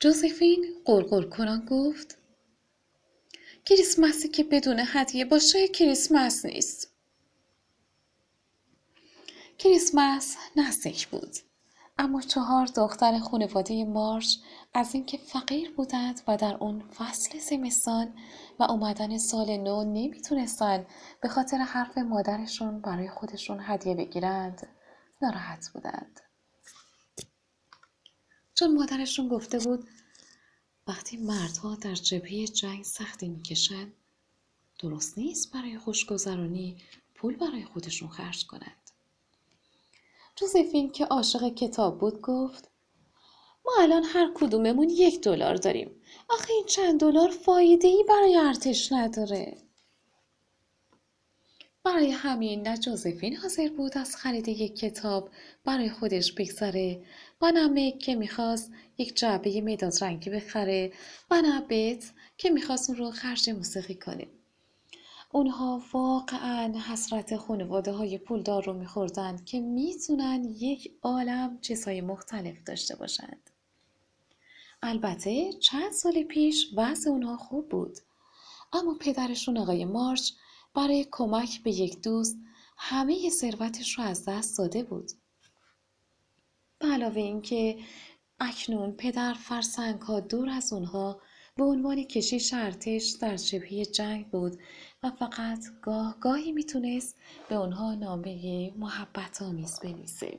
جوزفین قرقر کنان گفت کریسمسی که بدون هدیه باشه کریسمس نیست. کریسمس نزدیک بود اما چهار دختر خانواده مارش از اینکه فقیر بودند و در اون فصل زمستان و اومدن سال نو نمی‌تونستند به خاطر حرف مادرشون برای خودشون هدیه بگیرند ناراحت بودند. چون مادرشون گفته بود وقتی مردها در جبهه جنگ سختی می‌کشند درست نیست برای خوشگذرانی پول برای خودشون خرج کنند. جوزفین که عاشق کتاب بود گفت ما الان هر کدوممون یک دلار داریم. آخه این چند دلار فایده ای برای ارتش نداره. برای همین نه جوزفین حاضر بود از خرید یک کتاب برای خودش بگذره و نه مک که می‌خواست یک جعبه مداد رنگی بخره و نه بیت که می‌خواست اون رو خرج موسیقی کنه اونها واقعا حسرت خانواده های پولدار رو میخوردند که می‌تونن یک عالم چیزهای مختلف داشته باشند. البته چند سال پیش وضع اونها خوب بود. اما پدرشون آقای مارچ برای کمک به یک دوست همه ثروتش رو از دست داده بود. علاوه اینکه اکنون پدر فرسنگ ها دور از اونها به عنوان کشیش ارتش در جبهه جنگ بود و فقط گاه گاهی می‌تونست به اونها نامه محبت آمیز بنویسه.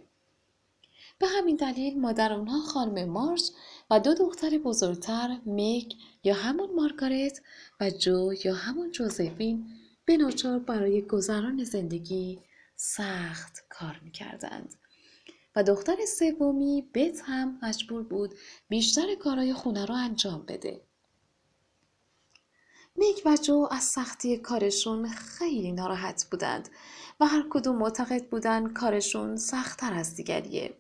به همین دلیل مادر اونها خانم مارش و دو دختر بزرگتر میک یا همون مارگارت و جو یا همون جوزفین به ناچار برای گذران زندگی سخت کار می‌کردند. دختر سومی بت هم مجبور بود بیشتر کارهای خونه را انجام بده. میک و جو از سختی کارشون خیلی ناراحت بودند و هر کدوم معتقد بودند کارشون سختتر از دیگریه.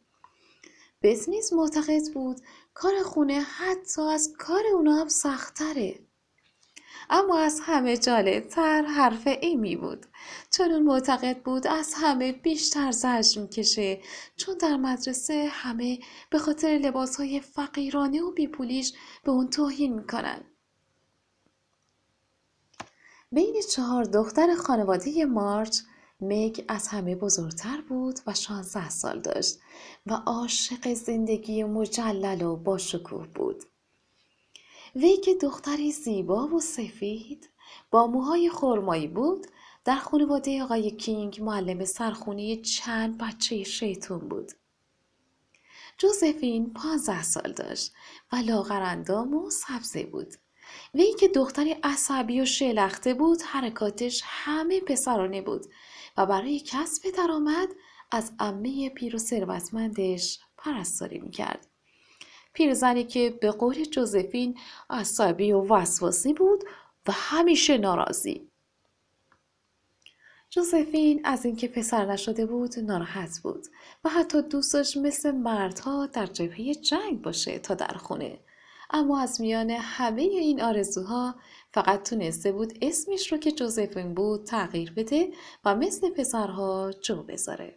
بت نیز معتقد بود کار خونه حتی از کار اونا هم سختتره. اما از همه جالبتر حرف ایمی بود چون اون معتقد بود از همه بیشتر زجر می‌کشه چون در مدرسه همه به خاطر لباس های فقیرانه و بیپولیش به اون توهین می‌کنن بین چهار دختر خانواده مارچ میگ از همه بزرگتر بود و شانزده سال داشت و عاشق زندگی مجلل و با شکوه بود. وی که دختری زیبا و سفید با موهای خرمایی بود در خانواده آقای کینگ معلم سرخونی چند بچه شیطون بود. جوزفین پانزده سال داشت و لاغرندام و سبزه بود. وی که دختری عصبی و شلخته بود حرکاتش همه پسرانه بود و برای کسب درآمد از امه پیر و ثروتمندش پرستاری می‌کرد پیرزنی که به قول جوزفین عصبی و وسواسی بود و همیشه ناراضی جوزفین از اینکه پسر نشده بود ناراحت بود و حتی دوست داشت مثل مردها در جبهه جنگ باشه تا در خونه اما از میان همه این آرزوها فقط تونسته بود اسمش رو که جوزفین بود تغییر بده و مثل پسرها جو بذاره.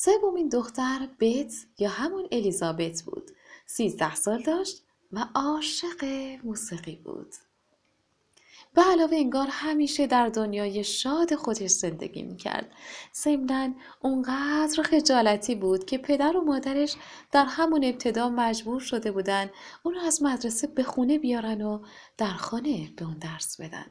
سومین دختر بیت یا همون الیزابت بود. سیزده سال داشت و عاشق موسیقی بود. به علاوه انگار همیشه در دنیای شاد خودش زندگی می‌کرد. ضمنا اونقدر خجالتی بود که پدر و مادرش در همون ابتدا مجبور شده بودن اون رو از مدرسه به خونه بیارن و در خانه به اون درس بدن.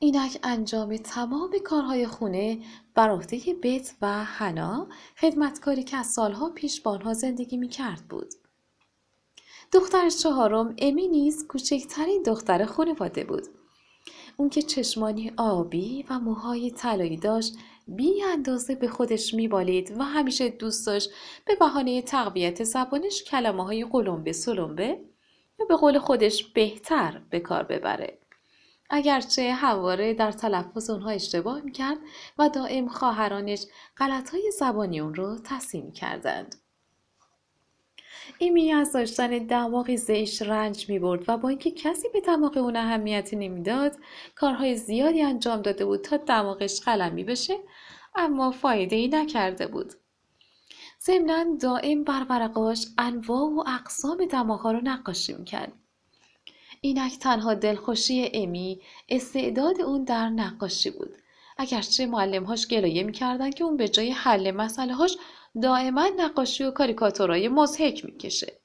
اینک انجام تمام کارهای خونه بر عهده بیت و حنا خدمتکاری که از سالها پیش با آنها زندگی می‌کرد بود. دختر چهارم امی نیز کوچکترین دختر خانواده بود. اون که چشمانی آبی و موهای طلایی داشت بی اندازه به خودش میبالید و همیشه دوست داشت به بهانه تقویت زبانش کلمه های قلمبه سلمبه یا به قول خودش بهتر به کار ببره. اگرچه همواره در تلفظ اونها اشتباه می‌کرد و دائم خواهرانش غلط های زبانی اون رو تصحیح کردند. ایمی از داشتن دماغی زیش رنج می برد و با اینکه کسی به دماغ اون اهمیتی نمی‌داد کارهای زیادی انجام داده بود تا دماغش قلمی بشه اما فایده ای نکرده بود ضمنا دائم بر ورقاش انواع و اقسام دماغها رو نقاشی می‌کرد اینک تنها دلخوشی امی استعداد اون در نقاشی بود. اگرچه معلمهاش گلایه می‌کردن که اون به جای حل مسئله هاش دائما نقاشی و کاریکاتورای مزهک می‌کشه.